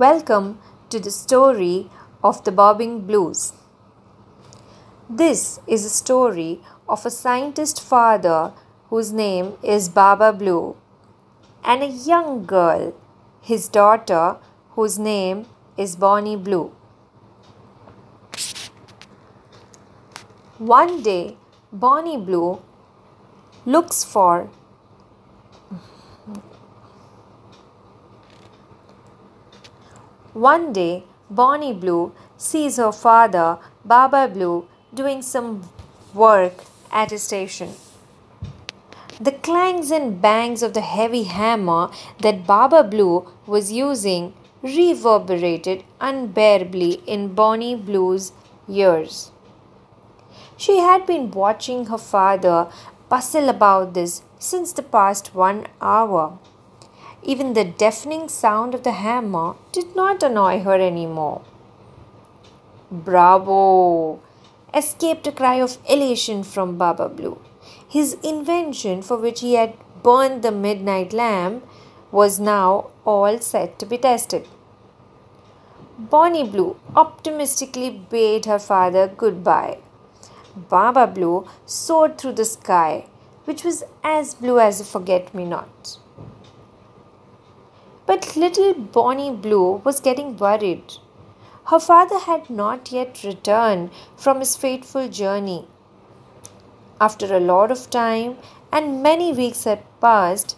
Welcome to the story of the Bobbing Blues. This is a story of a scientist father whose name is Baba Blue and a young girl, his daughter, whose name is Bonnie Blue. One day, Bonnie Blue looks for One day, Bonnie Blue sees her father, Baba Blue, doing some work at a station. The clangs and bangs of the heavy hammer that Baba Blue was using reverberated unbearably in Bonnie Blue's ears. She had been watching her father bustle about this since the past one hour. Even the deafening sound of the hammer did not annoy her any more. Bravo! escaped a cry of elation from Baba Blue. His invention, for which he had burned the midnight lamp, was now all set to be tested. Bonnie Blue optimistically bade her father goodbye. Baba Blue soared through the sky, which was as blue as a forget me not. But little Bonnie Blue was getting worried. Her father had not yet returned from his fateful journey. After a lot of time and many weeks had passed,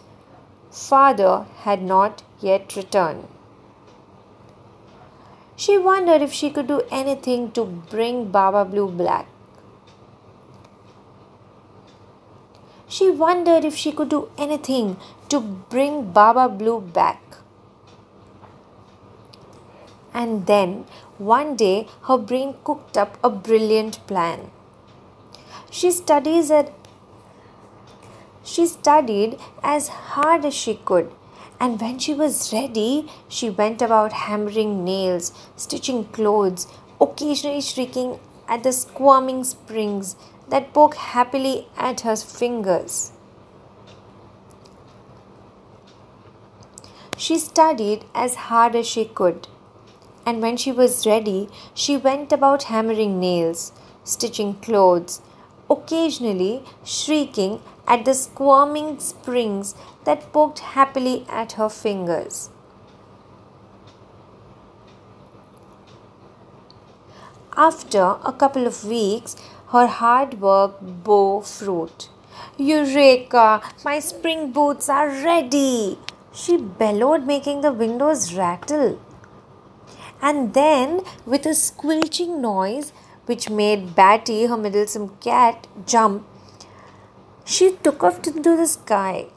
father had not yet returned. She wondered if she could do anything to bring Baba Blue back. She wondered if she could do anything to bring Baba Blue back. And then one day her brain cooked up a brilliant plan. She studies at she studied as hard as she could and when she was ready, she went about hammering nails, stitching clothes, occasionally shrieking at the squirming springs that poke happily at her fingers. She studied as hard as she could and when she was ready, she went about hammering nails, stitching clothes, occasionally shrieking at the squirming springs that poked happily at her fingers. After a couple of weeks, her hard work bore fruit. Eureka! My spring boots are ready! She bellowed, making the windows rattle and then with a squelching noise which made Batty, her meddlesome cat, jump, she took off into the sky.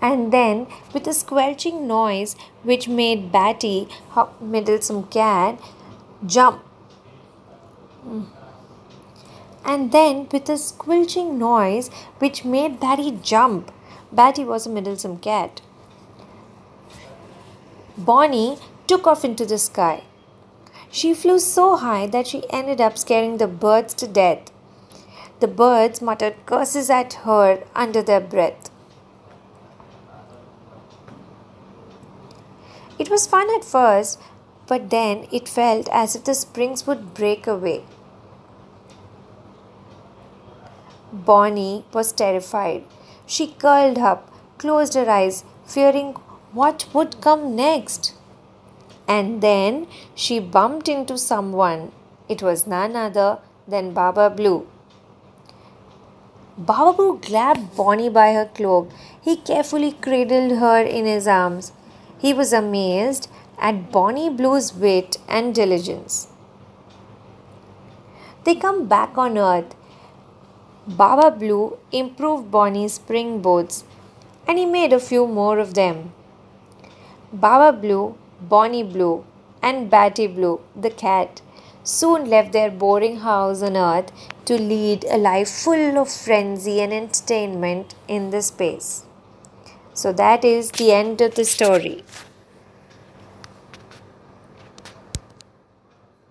And then, with a squelching noise which made Batty, her meddlesome cat, jump. And then, with a squelching noise which made Batty jump, Batty was a meddlesome cat. Bonnie took off into the sky. She flew so high that she ended up scaring the birds to death. The birds muttered curses at her under their breath. It was fun at first, but then it felt as if the springs would break away. Bonnie was terrified. She curled up, closed her eyes, fearing what would come next. And then she bumped into someone. It was none other than Baba Blue. Baba Blue grabbed Bonnie by her cloak. He carefully cradled her in his arms. He was amazed at Bonnie Blue's wit and diligence. They come back on earth Baba Blue improved Bonnie's spring boats and he made a few more of them. Baba Blue, Bonnie Blue, and Batty Blue, the cat, soon left their boring house on earth to lead a life full of frenzy and entertainment in the space. So that is the end of the story.